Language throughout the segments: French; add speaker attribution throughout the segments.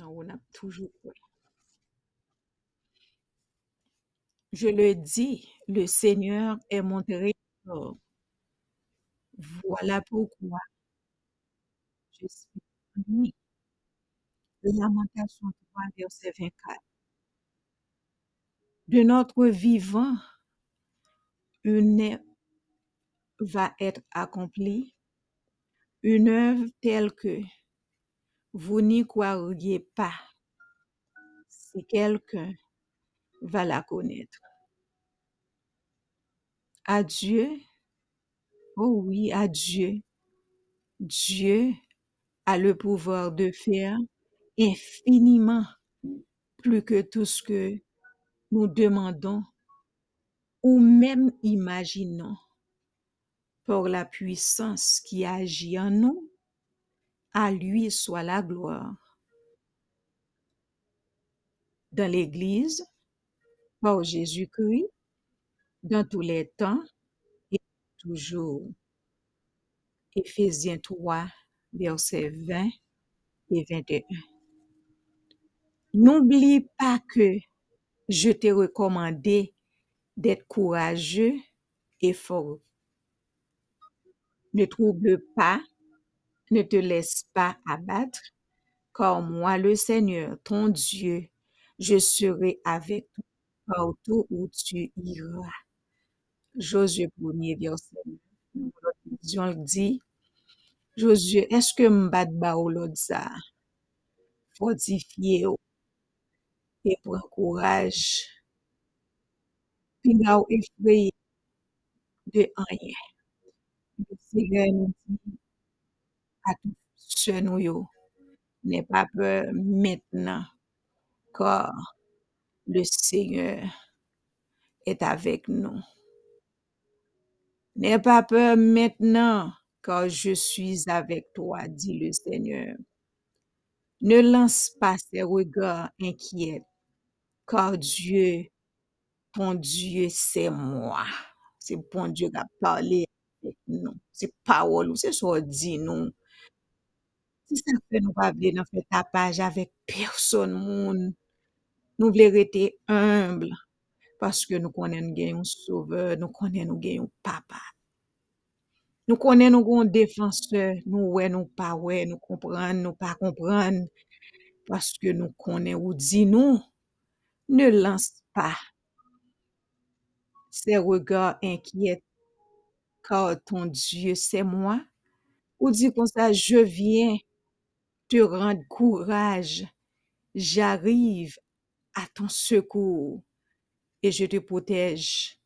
Speaker 1: Non, on a toujours. Je le dis, le Seigneur est mon trésor. Voilà pourquoi je suis en lui. Lamentation 3, verset 24. De notre vivant, une œuvre va être accomplie, une œuvre telle que vous n'y croiriez pas si quelqu'un va la connaître. À Dieu, oh oui, à Dieu, a le pouvoir de faire infiniment plus que tout ce que nous demandons ou même imaginons par la puissance qui agit en nous. À lui soit la gloire. Dans l'Église, par Jésus-Christ, dans tous les temps et toujours. Éphésiens 3, versets 20 et 21. N'oublie pas que je t'ai recommandé d'être courageux et fort. Ne trouble pas, ne te laisse pas abattre, car moi, le Seigneur, ton Dieu, je serai avec toi partout où tu iras. Josué 1er, verset 9. L'autre vision le dit, Josué, est-ce que m'bat ba ou l'autre ça? Et prends courage. Puis effrayé de rien. Le Seigneur nous dit à tous ceux nous yo, n'aie pas peur maintenant, car le Seigneur est avec nous. N'aie pas peur maintenant, car je suis avec toi, dit le Seigneur. Ne lance pas ces regards inquiets, car Dieu, ton Dieu, c'est moi. C'est bon Dieu qui a parlé avec nous. C'est parole, ou ce qu'on dit nous. Si ça fait nous pas vle nan faire tapage avec personne moun, nous voulons rester humble parce que nous connaissons nous gen un sauveur, nous connaissons nous gen un papa. Nous connaissons nous gon défenseur, nous ouais nous pas ouais, nous comprendre, nous pas comprendre parce que nous connaissons ou dit nous ne lance pas ces regards inquiets car ton Dieu c'est moi. Ou dit comme ça, je viens te rendre courage, j'arrive à ton secours et je te protège.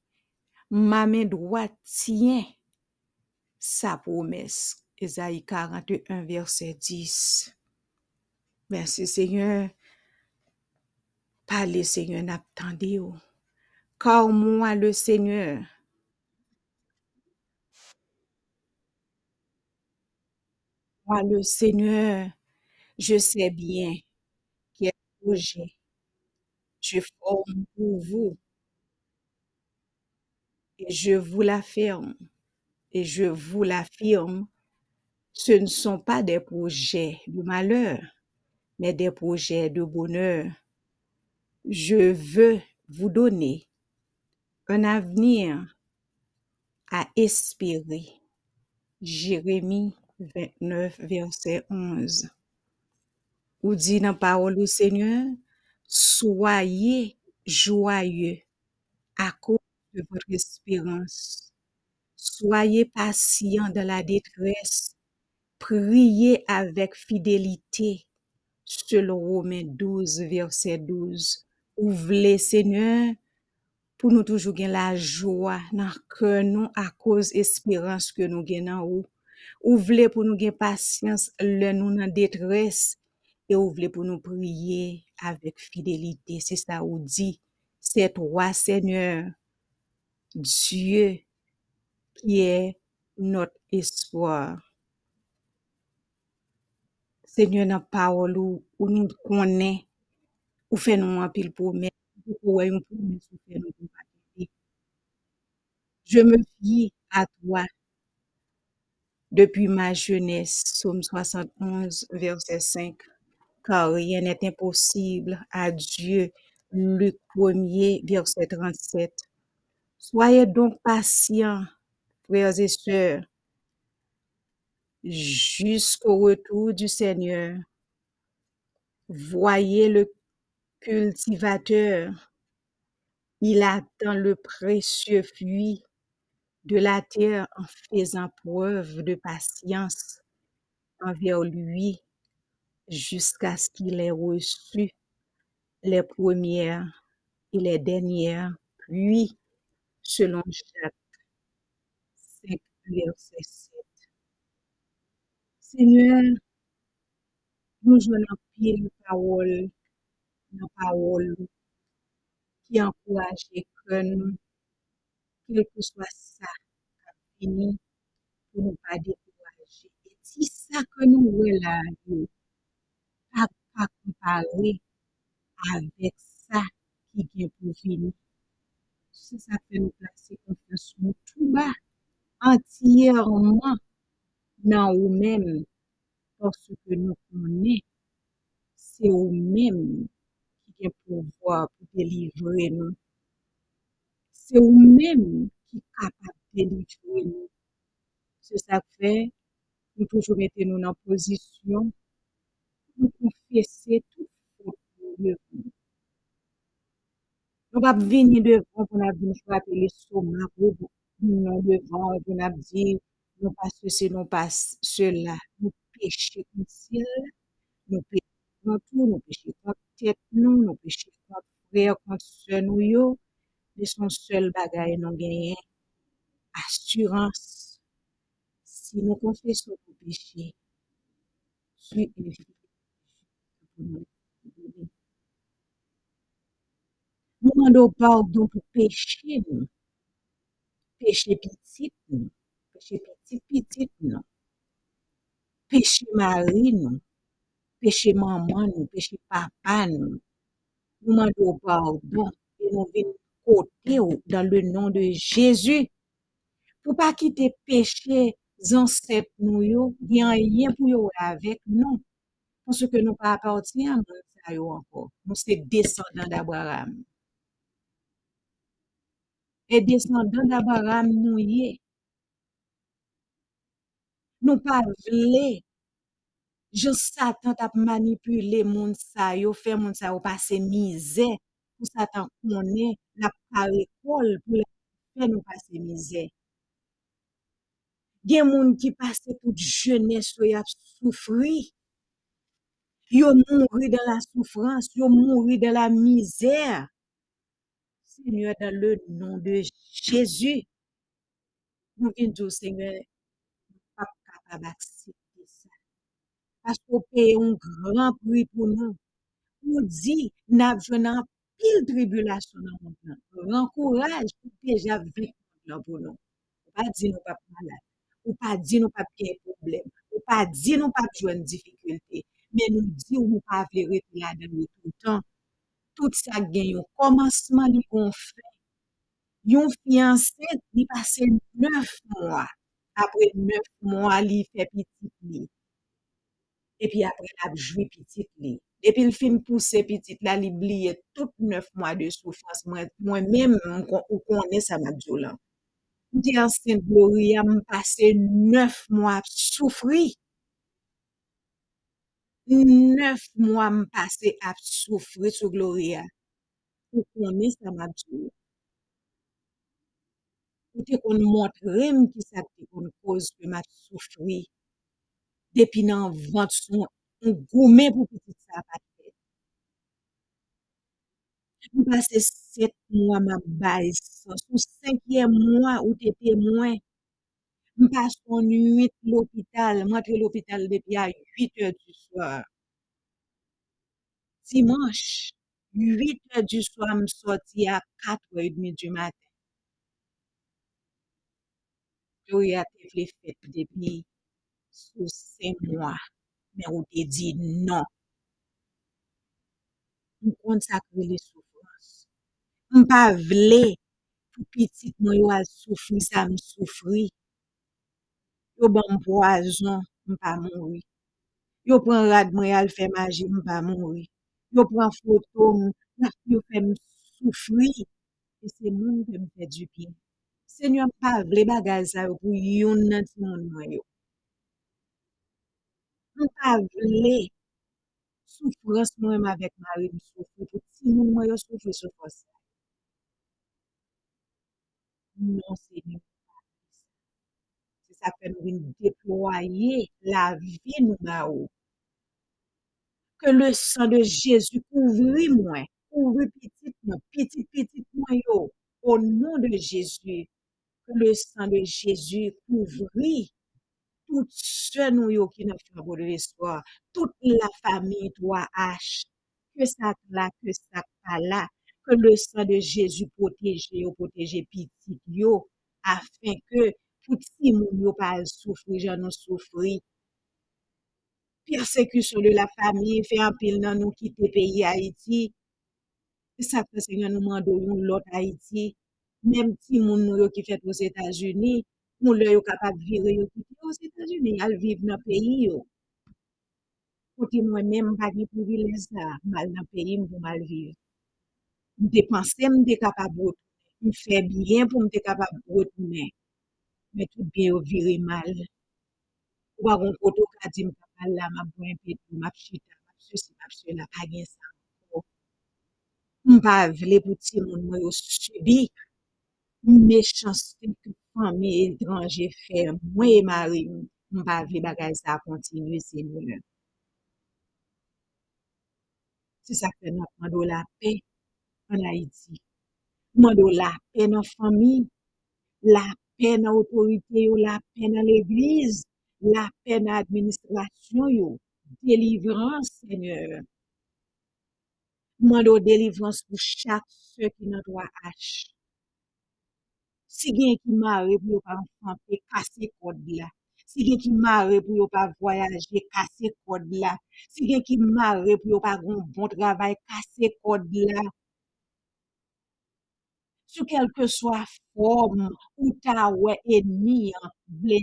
Speaker 1: Ma main droite tient sa promesse. Ésaïe 41, verset 10. Merci Seigneur. Parlez Seigneur, n'attendez. Car moi le Seigneur, moi le Seigneur, je sais bien quel projet je forme pour vous et je vous l'affirme et je vous l'affirme, ce ne sont pas des projets de malheur, mais des projets de bonheur. Je veux vous donner un avenir à espérer. Jérémie 29, verset 11. Ou dit dans la parole du Seigneur, soyez joyeux à cause de votre espérance. Soyez patient dans la détresse. Priez avec fidélité. Selon Romains 12, verset 12. Ouvrez, Seigneur, pour nous toujours gen la joie dans cœur nous à cause espérance que nous gen en ou. Ou vle pour nous gen patience le nous dans détresse et ou vle pour nous prier avec fidélité. C'est ça ou dit. C'est toi, Seigneur, Dieu qui est notre espoir. Seigneur, dans parole ou, ou nous connaît, ou fait nous un pile promesse, promesse pour quitter. Je me fie à toi depuis ma jeunesse. Psaume 71, verset 5. Car rien n'est impossible à Dieu. Luc 1er, verset 37. Soyez donc patients, frères et sœurs, jusqu'au retour du Seigneur. Voyez le cultivateur. Il attend le précieux fruit de la terre en faisant preuve de patience envers lui jusqu'à ce qu'il ait reçu les premières et les dernières pluies, selon Jacques 5, verset 7. Seigneur, nous jouons pile parole, nos paroles qui encouragent que nous, quel que soit ça, fini, pour ne pas décourager. Et si ça que nous voyons là, pa kompare avèk sa ki gen pou vini. Se sa fè nou plase konfes nou tout ba, antiyèrman nan ou mèm, porske nou konè, se ou mèm ki gen pou vwa pou delivre nou. Se ou mèm ki kapap delivre nou. Se sa fè, nou toujou mette nou nan pozisyon pour confesser toute faute pour Dieu. Nous pas venir devant pour nous frapper les stomac pour nous devant nous dire non pas ceci, non pas cela. Nous péchons comme si nous péchons tout, nous péchons contre tête nous, nous péchons contre frère, contre soeur nous. Mais son seul bagage nous gagne assurance. Si nous confessons nos péchés, Dieu est nous. Nous demandons pardon pour péché nous, péché petit nous, péché petit petit nous, péché mari nous, péché maman nous, péché papa nous. Nous demandons pardon et nous venons côté dans le nom de Jésus. Pour pas quitter péché ancêtres nous il y a rien pour yo avec nous Ponso ke nou pa apatyen an moun sa yo anko. Nou se descendant d'Abraham. E descendant d'Abraham nou ye. Nou pa vle. Jous satan tap manipule moun sa yo, fe moun sa yo pase mize. Pou satan konen la pare kol pou la fe nou pase mize. Gen moun ki pase tout jene sou yap soufri. Yo mouri dans la souffrance, yo mouri dans la misère. Seigneur, dans le nom de Jésus, nous venons Seigneur, pas capable d'accepter ça. Parce qu'on paye un grand prix pour nous. On dit, n'a besoin pile tribulation dans le monde. Grand courage pour déjà vaincre pour nous. Pas dire nous pas malade. On pas dire nous pas de problème. On pas dire nous pas de difficulté. men nou di ou mou pa vle repi la den nou toutan. Tout sa gen yon komanseman li kon fè. Yon fiancé li pase 9 mwa. Apre 9 mwa li fè pitit li. Epi apre ap jwi pitit li. Epi l film pousse pitit la li bliye tout neuf mwa de soufans mwen mèm ou konè sa mabzou lan. Di ansen gloria m pase neuf mwa soufri. 9 mois m pase ap soufri sou gloria. Ou konen sa m ap djou. Ou te kon montrem ki sa te kon koz ke m ap son, ou goumen pou piti sa ap ate. M pase 7 5e mwa ou te temwen. M passe en nuit l'hôpital. M entre l'hôpital depuis à 8 heures du soir. Dimanche, 8 heures du soir, m sorti à 4 heures et demie du matin. Gloria te vle depuis sous cinq mois. Mais on te dit non. M consacre les souffrances. M pa vle pou pitit mwen yo al soufri sa m soufri. Yo ban mpoazon, mpa moun wè. Yo pran rad mwen al fè maji, mpa moun wè. Yo pran foto mwen, yo fè msoufri. E se moun ke fè du pi. Se nyon pa vle bagay sa yo pou yon nan ti moun mwen yo. Mwen pa vle soufrans mwen mwen avèk mari msoufri. Pou ti moun mwen yo soufri soufrans sa. Non se nyon. Sa fè m vin deploye la vi nou ou. Que le sang de Jésus couvrit moi, couvrit petit moi, petit petit moi yo, au nom de Jésus. Que le sang de Jésus couvrit tout ceux nous yo qui n'a fait de l'espoir, toute la famille 3H, que ça là, que ça pas là, que le sang de Jésus protège yo, protège petit yo, afin que pou ti moun yo pa soufri, jan nou soufri. Persekusyon de la fami, fe anpil nan nou kite peyi Haiti, sa fe se yon nou mando yon lot Haiti, menm ti moun nou yo ki fet os Etats-Unis, moun lè yo kapap vire yo kite os Etats-Unis, al vive nan peyi yo. Kote mwen menm bagi pou vile sa, mal nan peyi m pou mal vive. M depanse m de kapap bote, m fe bien pou m de kapap bote men. men tout bien yo vire mal. Wagon koto ka di m kapal la, m ap gwen peti, m ap chita, m ap susi, m ap sui la, pa gen sa. M pa vle pou ti moun mwen yo subi, mechansi pou pan me etranje fè, mwen e mari, m pa vle bagay sa kontinu se nou lè. Se sa ke nou mando la pe, an a iti. Mando la pe nan fami, la pe nan otorite yo, la pe nan l'eglize, la pe nan administrasyon yo, delivrans, Seigneur. Mando delivrans pou chak se ki nan doa hache. Si gen ki mare pou yo pa enfante, kase kode la. Si gen ki mare pou yo pa voyaje, kase kode la. Si gen ki mare pou yo pa goun bon travay, kase kode la. Sous quelque soit forme ou ta ouais ennemi hein,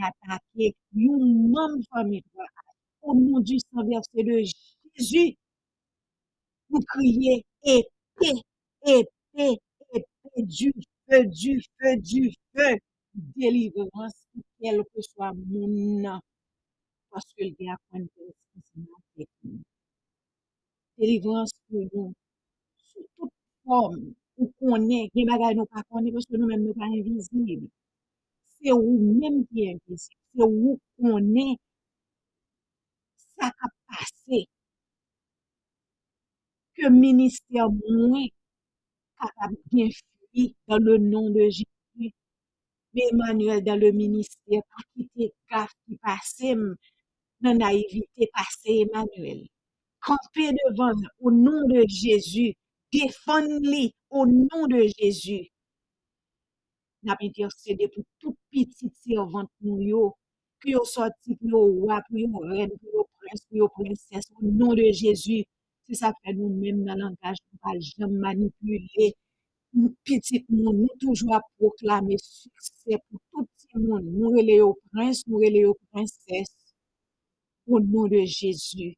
Speaker 1: attaquer yon même famille. Au nom du sang versé de Jésus, vous criez épée, épée, épée du feu, du feu, du feu. Délivrance, pour quel que soit mon parce que le gars a une Délivrance pour nous, sous toute forme, connaît, des bagages nous pas connaît parce que nous-mêmes nous pas invisibles. C'est vous-même qui est invisible. C'est vous connaît ça qui a passé, que ministère moins capable bien fui dans le nom de Jésus. Emmanuel dans le ministère, pas quitter gaffe qui passait, dans naïveté passé Emmanuel. Camper devant au nom de Jésus, défendre-les au nom de Jésus. N'a intercédé pour tout petit servante nous yo, que yo sorti pour yo roi, pour yo reine, pour yo prince, pour yo princesse, au nom de Jésus. C'est ça fait nous-mêmes dans langage, nous pas jamais manipuler. Nous, petit monde, nous toujours à proclamer succès pour tout le monde. Nous relais au prince, nous relais aux princesse, au nom de Jésus.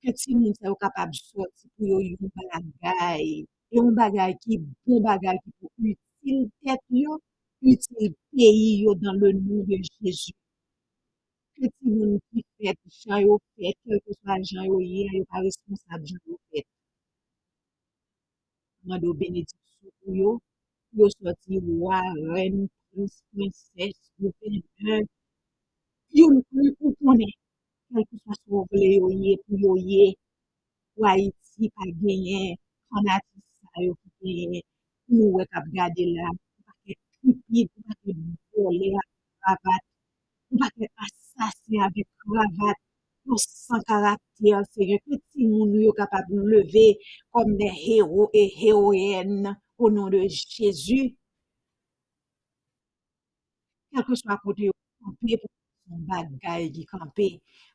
Speaker 1: ke ti moun sa yo kapab soti pou yo yon bagay, yon bagay ki bon bagay ki pou util tet yo, util peyi yo dan le nou de Jejou. Ke ti moun ki fet, jan yo fet, kelke sa jan yo ye, yo pa responsab jan yo fet. Mwen do benedik sou pou yo, yo soti wwa, ren, prins, prinses, yo pen, yo nou konen. Que soit son vle yo ye, pour yo ye, ou Haïti pa genyen fanatik sa yo ki genyen nou we kap gade la, ou pa ke kripid, ou pa ke vole a kravat, ou pa ke asasye ave kravat, yo san karakter, seye, ke ti moun yo kapab nou leve kom de hero e heroyen au nom de quel que soit côté yo pour son bagay ki kampe,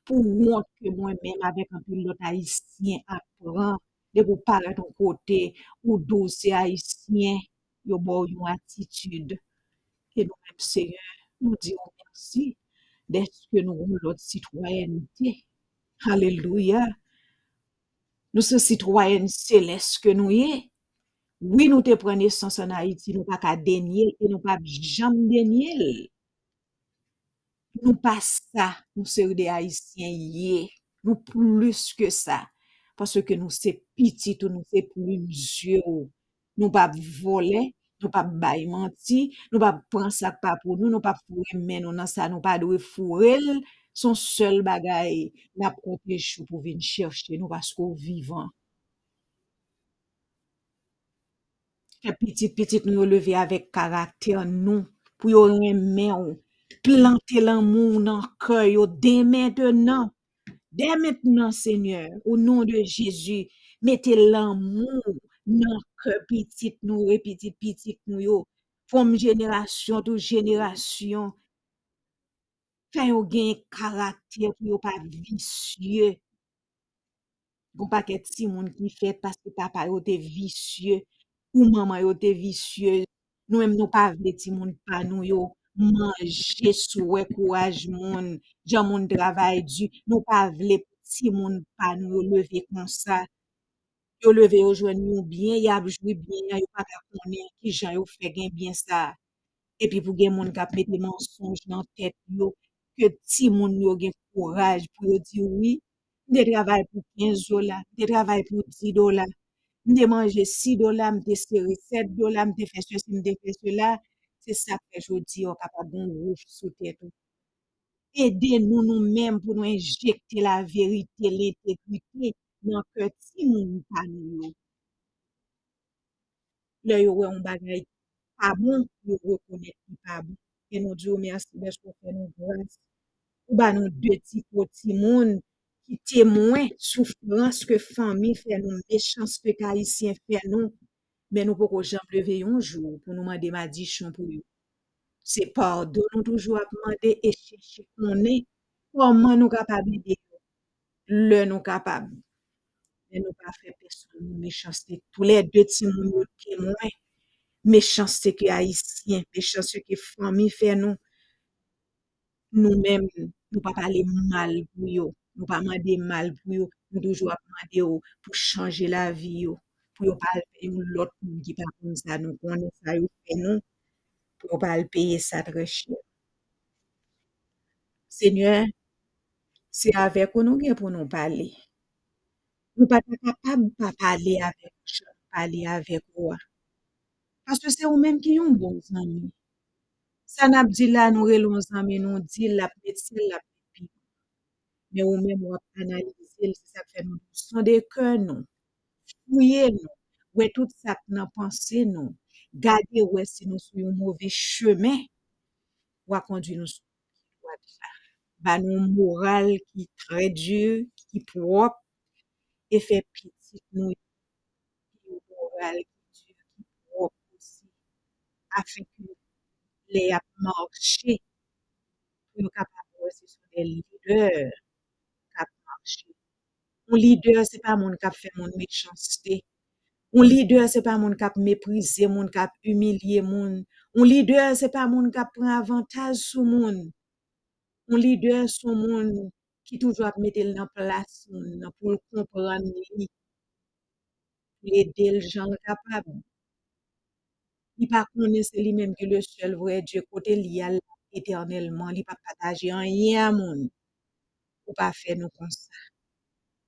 Speaker 1: pou mwont ke mwen menm avek an pilot haisyen akran, de pou pare ton kote, ou dosye haisyen, yo bo yon atitude. E nou mèm seye, nou diyon mersi, deske nou ou lot sitwayenite. Aleluya! Nou se sitwayen seleske nou ye. Oui nou te prene sans an Haiti, nou pa ka denye, e nou pa jam denye. Nou pa sa, nou se ou de Haitien ye, nou plus ke sa, paswe ke nou se pitit ou nou se plunsyo, nou pa vole, nou pa bay manti, nou pa pran sak pa pou nou, nou pa fure men ou nan sa, nou pa dwe furel, son sel bagay la protejou pou vin chershe nou paskou vivan. Ke pitit pitit nou yo leve avèk karakter nou, pou yo remen ou, plante l'amour dans le cœur dès maintenant. Dès maintenant, Seigneur, au nom de Jésus, mettez l'amour dans le cœur petit nous et petit petit nous, comme génération toute génération. Fais au gain caractère pour yo pas vicieux. Bon paquet si monde qui fait parce que papa yo était vicieux ou maman yo était vicieuse. Nous même nous pas vle ti monde pas nous yo. manje souwe kouaj moun, jan moun travay di, nou pa vle pti moun pa nou yo leve kon sa, yo leve yo jwen nou bien, ya jwi bien, yo pa kakonnen ki jan yo fe gen bien sa. Epi pou gen moun kap mette mensonj nan tet yo, ke ti moun yo gen kouraj pou yo di oui, de travay pou 15 dola, de travay pou 10 dola, mde manje 6 dola, mde seri 7 dola, mde fesye si mde fesye la, Se sa pe jodi yo kapab bon rouj sou tè tou. Ede nou nou mèm pou nou enjekte la verite, l'integrite nan ke ti moun pa nou yo. Le yo wè yon bagay pa bon, yo rekonet ki pa bon. E nou diyo mè asibej pou fè nou grans. Ou ba nou de ti poti moun ki temwen soufrans ke fami fè nou, mechans ke kalisyen fè nou, nous. Mais nous pouvons jamais lever un jour pour nous demander maldition pour eux. C'est pardon nous toujours à demander et chercher qu'on est. Comment nous capables d'aider le nous capables. Mais nous pas faire personne méchanceté. Tous les deux petits moun yo témoin méchanceté que haïtien, méchanceté que famille fait nous, nous-mêmes, nous pas parler mal pour yo, nous pas demander mal pour yo, nous toujours à demander yo pour changer la vie yo, pour yo pas payer l'autre monde qui pas comme ça, nous connaît ça yo fait nous, pour yo pas payer ça très cher. Seigneur, c'est avec nous gen pour nous parler. Nous pas capable de pas parler avec vous, parler avec vous. Parce que c'est vous-même qui yon bon ami. Ça n'a dit là, nous relons ami, nous dit la médecine, la pipi. Mais vous-même, vous analyser, c'est ça que nous. Sondez cœur nous, fouillez nous, ouais tout que nous pensé nous. Gardez ouais si nous sur un mauvais chemin, ou à conduire nous sur la voie de ça. Bah nous moral qui très dur, qui propre, et fait petit nous, qui moral dur, qui propre aussi, afin que les a marché, pour nous capables de ce sont des leaders qui a marché. Un leader, c'est pas mon qui fait mon méchanceté. Un leader, c'est pas mon a méprisé, mon a humilié mon. Un leader, c'est pas mon a pris avantage sur mon. Un leader, c'est mon qui toujours mettre dans place pour le comprendre, pour l'aider le gens capable. Il pas connaît c'est lui-même que le seul vrai Dieu côté li a là éternellement, il pas partager rien à moun. Ou pas faire nous comme ça.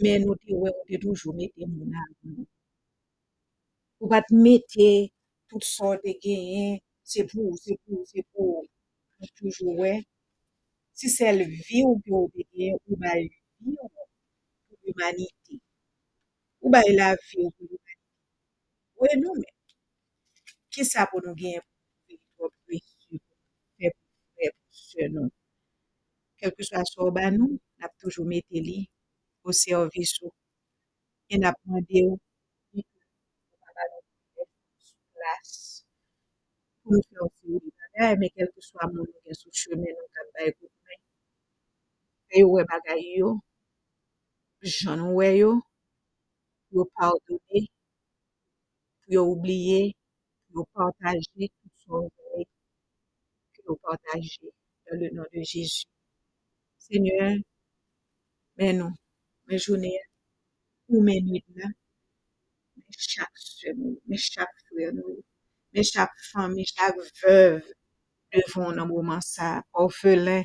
Speaker 1: Mais nous te ouais, on te toujours mettre moun nous. Ou pas te mettre toutes sortes de gains, c'est pour, c'est pour, c'est pour, nous toujours ouais. Si c'est le vie ou ou ou ba vie ou. Ou la vie ou frère, pour sœur, non? Quel que soit ce ba nous, n'a toujours mettre li ou. E ou, nou pa ba nou fè sou pou nou fè an seri de bagay, men moun nou gen sou nou kap bay kout men, fè yo we bagay yo, jan we yo, yo pardonne, yo oubliye, yo partaje, tout son vre, yo partaje, le nan de Jésus. Seigneur, men nou, men jounen, ou men nuit la, men chak se nou, men chak fwe nou, men chak fami, chak veuve, devon nan mouman sa, orfelin,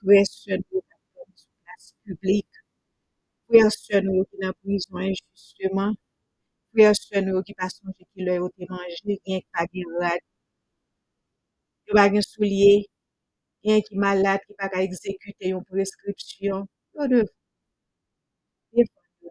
Speaker 1: fwe se nou, nan plas publik, fwe se nou ki nan prizon injusteman, fwe se nou ki pa sonje ki lè yo te manje, gen ki pa gen rad, yo pa gen souliye, gen ki malade, ki pa ka ekzekute yon preskripsyon, yo devon, devon yo,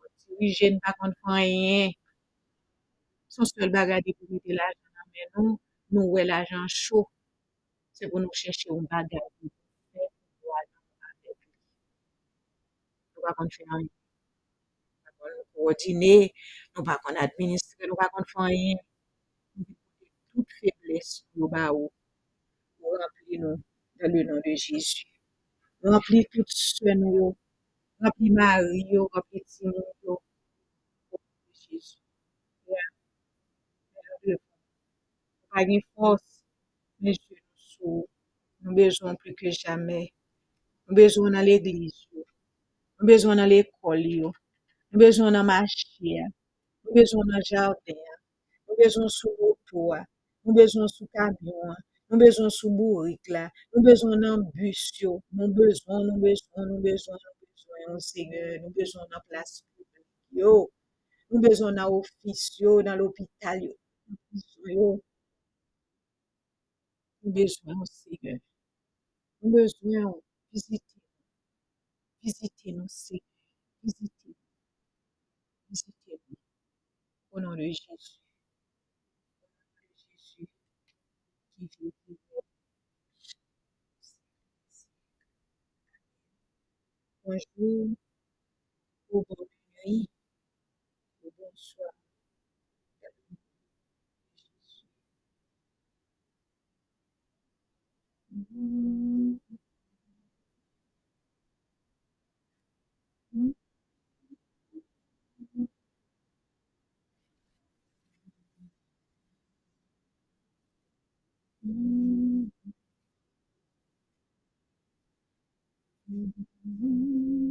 Speaker 1: dirije, nou pa. Son ajan men nou, ajan chèche ou pou fè, pou ajan fè koordine, nou pa kon administre, nou pa kon pa kon tout feblesse nou ba ou, ou rempli nou, dan le nan de Jésus. Rempli tout se nou, rempli rempli yo, ou de Jésus. Ya, ya, ya. Nou pa gen fos, men jè nou sou, nou bezon pli ke jamè. Nou bezon nan l'eglise yo, nou bezon nan l'ekol yo, nou bezon nan machè, nou bezon nan jardin, nou bezon sou moto, nou bezon sou kamyon, nou bezon sou bourik la, nou bezon nan bus yo, nou bezon, nou bezon, nou bezon, nou bezon yon seigneur, nou bezon nan plas publik yo, nou bezon nan ofis yo, nan l'opital yo, nou bezon yo, nou bezon yon seigneur, nou bezon yon vizite, vizite nou seigneur, vizite, vizite nou, au nan de Jésus, Sure. Mm-hmm. Mm-hmm.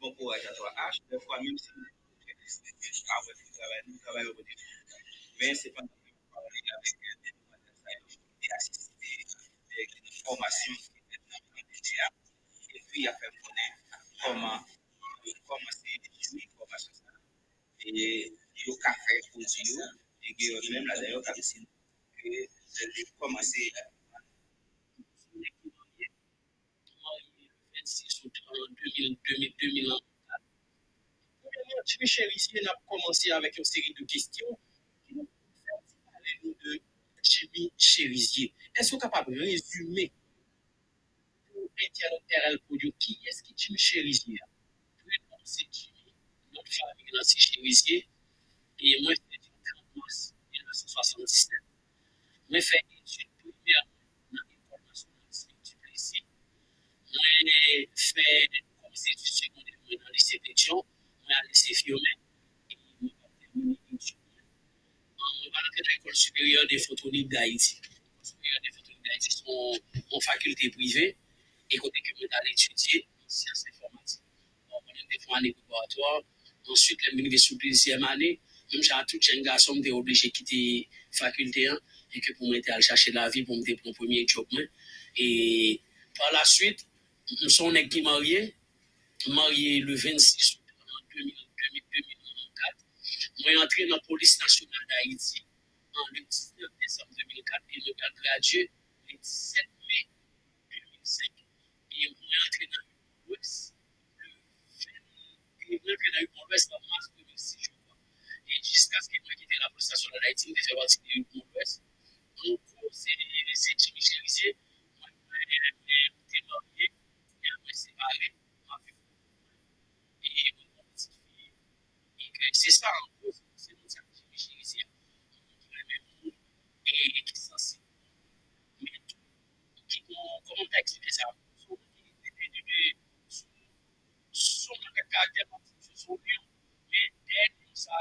Speaker 2: Bon courage à toi, H. Des fois, même si nous
Speaker 1: au Mais c'est pas parler avec des qui dans le Et puis, connaître comment ou ou bonsoir.
Speaker 3: Jimmy Cherizier n'a commencé avec une série de questions qui nous parler de Jimmy Cherizier. Est-ce que vous êtes capable de résumer pour internaute RL Produit qui est-ce qui Jimmy Cherizier C'est Jimmy, notre famille, c'est Cherizier. Et moi, c'est le 30 mars 1977. Moi, j'ai fait une étude première dans l'école nationale de du Plessis. Moi, j'ai fait comme études secondaires dans le lycée d'Étion. Moi, à lycée Fiumet. Et moi, j'ai terminé l'étude. Moi, j'ai dans l'école supérieure des photoniques d'Haïti. L'école supérieure des d'Haïti, c'est une faculté privée. Et côté que j'ai étudié en sciences. Bon, on a des fois en laboratoire. Ensuite, je suis sous deuxième année. Même j'ai tout jeune garçon, j'étais obligé de quitter la faculté. Hein, et que pour m'aider à chercher la vie, pour me prendre mon premier job. Hein. Et par la suite, nous sommes mariés, mariés le 26 août 2004. Moi, suis entré dans la police nationale d'Haïti en le 19 décembre 2004 et je suis gradué le 17 mai 2005. Et moi, suis entré dans le 20 et dans l'Ouest en mars 2006, je crois. Et jusqu'à ce que je quitte la de c'est Jimmy notre Jimmy Cherizier. Et qui est censé. Mais comment t'expliquer ça? Son caractère particulier, son lion, mais derrière ça,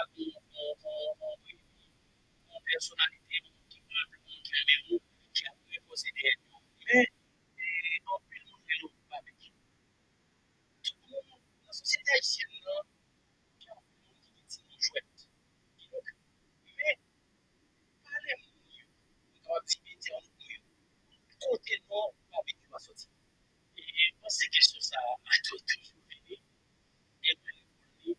Speaker 3: mon personnalité, qui a possédé. Mais, en plus, nous ne sommes pas avec Tout le monde, la société haïtienne, qui a un peu de qui nous chouette. Mais, pas les mieux, dans l'activité en mieux, côté nord, avec la sortie. Et moi, c'est question ça a toujours venu. Et moi, je l'ai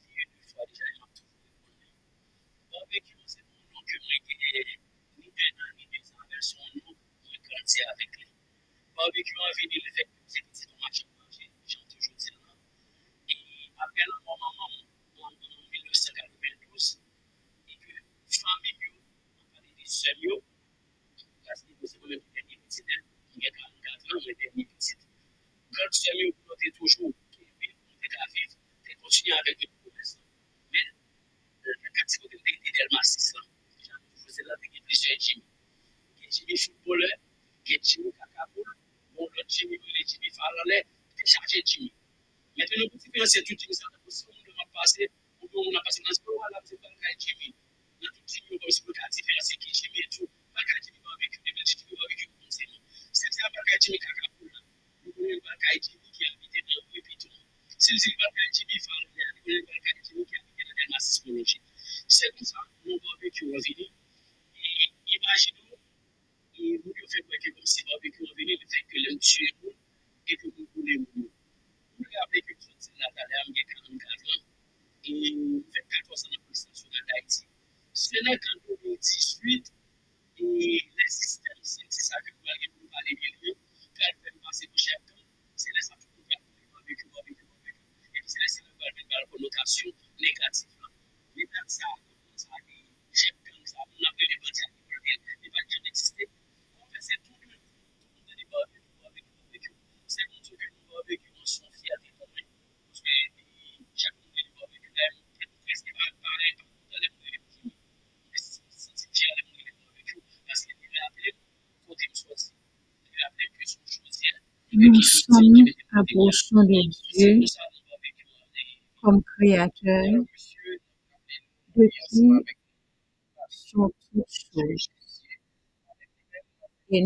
Speaker 3: dit deux fois déjà, il m'a toujours répondu. Avec nous, c'est mon nom que moi, ni deux ans, ni deux ans, vers son nom, moi, grandi avec lui. Barbecue a venu le fait que c'est petit au match à manger, j'en toujours dit là. Et après, là, mon maman, en 1992, et que famille, on parlait des sœurs, parce que c'est moi-même le dernier petit, qui a 44 ans, le dernier petit. Quand sœurs, on était toujours, on était à vivre, on continuait avec les promesses. Mais, la catégorie de Delma 6 ans, c'est là que plusieurs Jimmy. Il y a Jimmy footballeur, il y a Jimmy cacaboule, bon, l'autre Jimmy, il est Jimmy Farlalais, il est chargé Jimmy. Maintenant, pour différencier tout Jimmy, ça si on doit passer, ou bien on a passé dans ce moment là, c'est pas le cas Jimmy. Dans tout Jimmy, comme si on a différencier qui Jimmy et tout, pas le cas Jimmy barbecue, mais le Jimmy barbecue, comme c'est nous. C'est ça, pas le cas Jimmy cacaboule, nous connaissons pas le cas Jimmy qui habite dans le Pépiton. C'est le pas le cas Jimmy Farlalais, nous connaissons pas le cas Jimmy qui habite dans la sismologie. C'est comme ça, nous barbecue revenu. Imaginons, et vous lui faites que comme si barbecue revenu, le fait que l'homme tue et que vous voulez vous. Vous regardez que tout c'est la galère, il y a 44 ans, et fait 14 ans de police nationale d'Haïti. Ce n'est qu'en 2018, et les systèmes, c'est ça que vous allez vous parler de lieu, car elle fait passer pour chaque temps, c'est les ça tout faire barbecue, barbecue, barbecue, et puis c'est les ça la connotation négative. Mais dans ça, ça a dit, j'aime bien ça, on appelle les bandits les bandits n'existaient. En fait, c'est tout le monde, tout le monde est barbecue, barbecue, barbecue. C'est mon truc que nous barbecue, on s'en fier des problèmes. Parce que chaque monde est barbecue, même, presque pas pareil, par contre, dans les monde est barbecue. Mais c'est fier les monde est barbecue, parce qu'il est appelé côté me choisi. Il est appelé que son choisi.
Speaker 1: Nous sommes approchons de Dieu comme créateur de qui sont toutes choses. et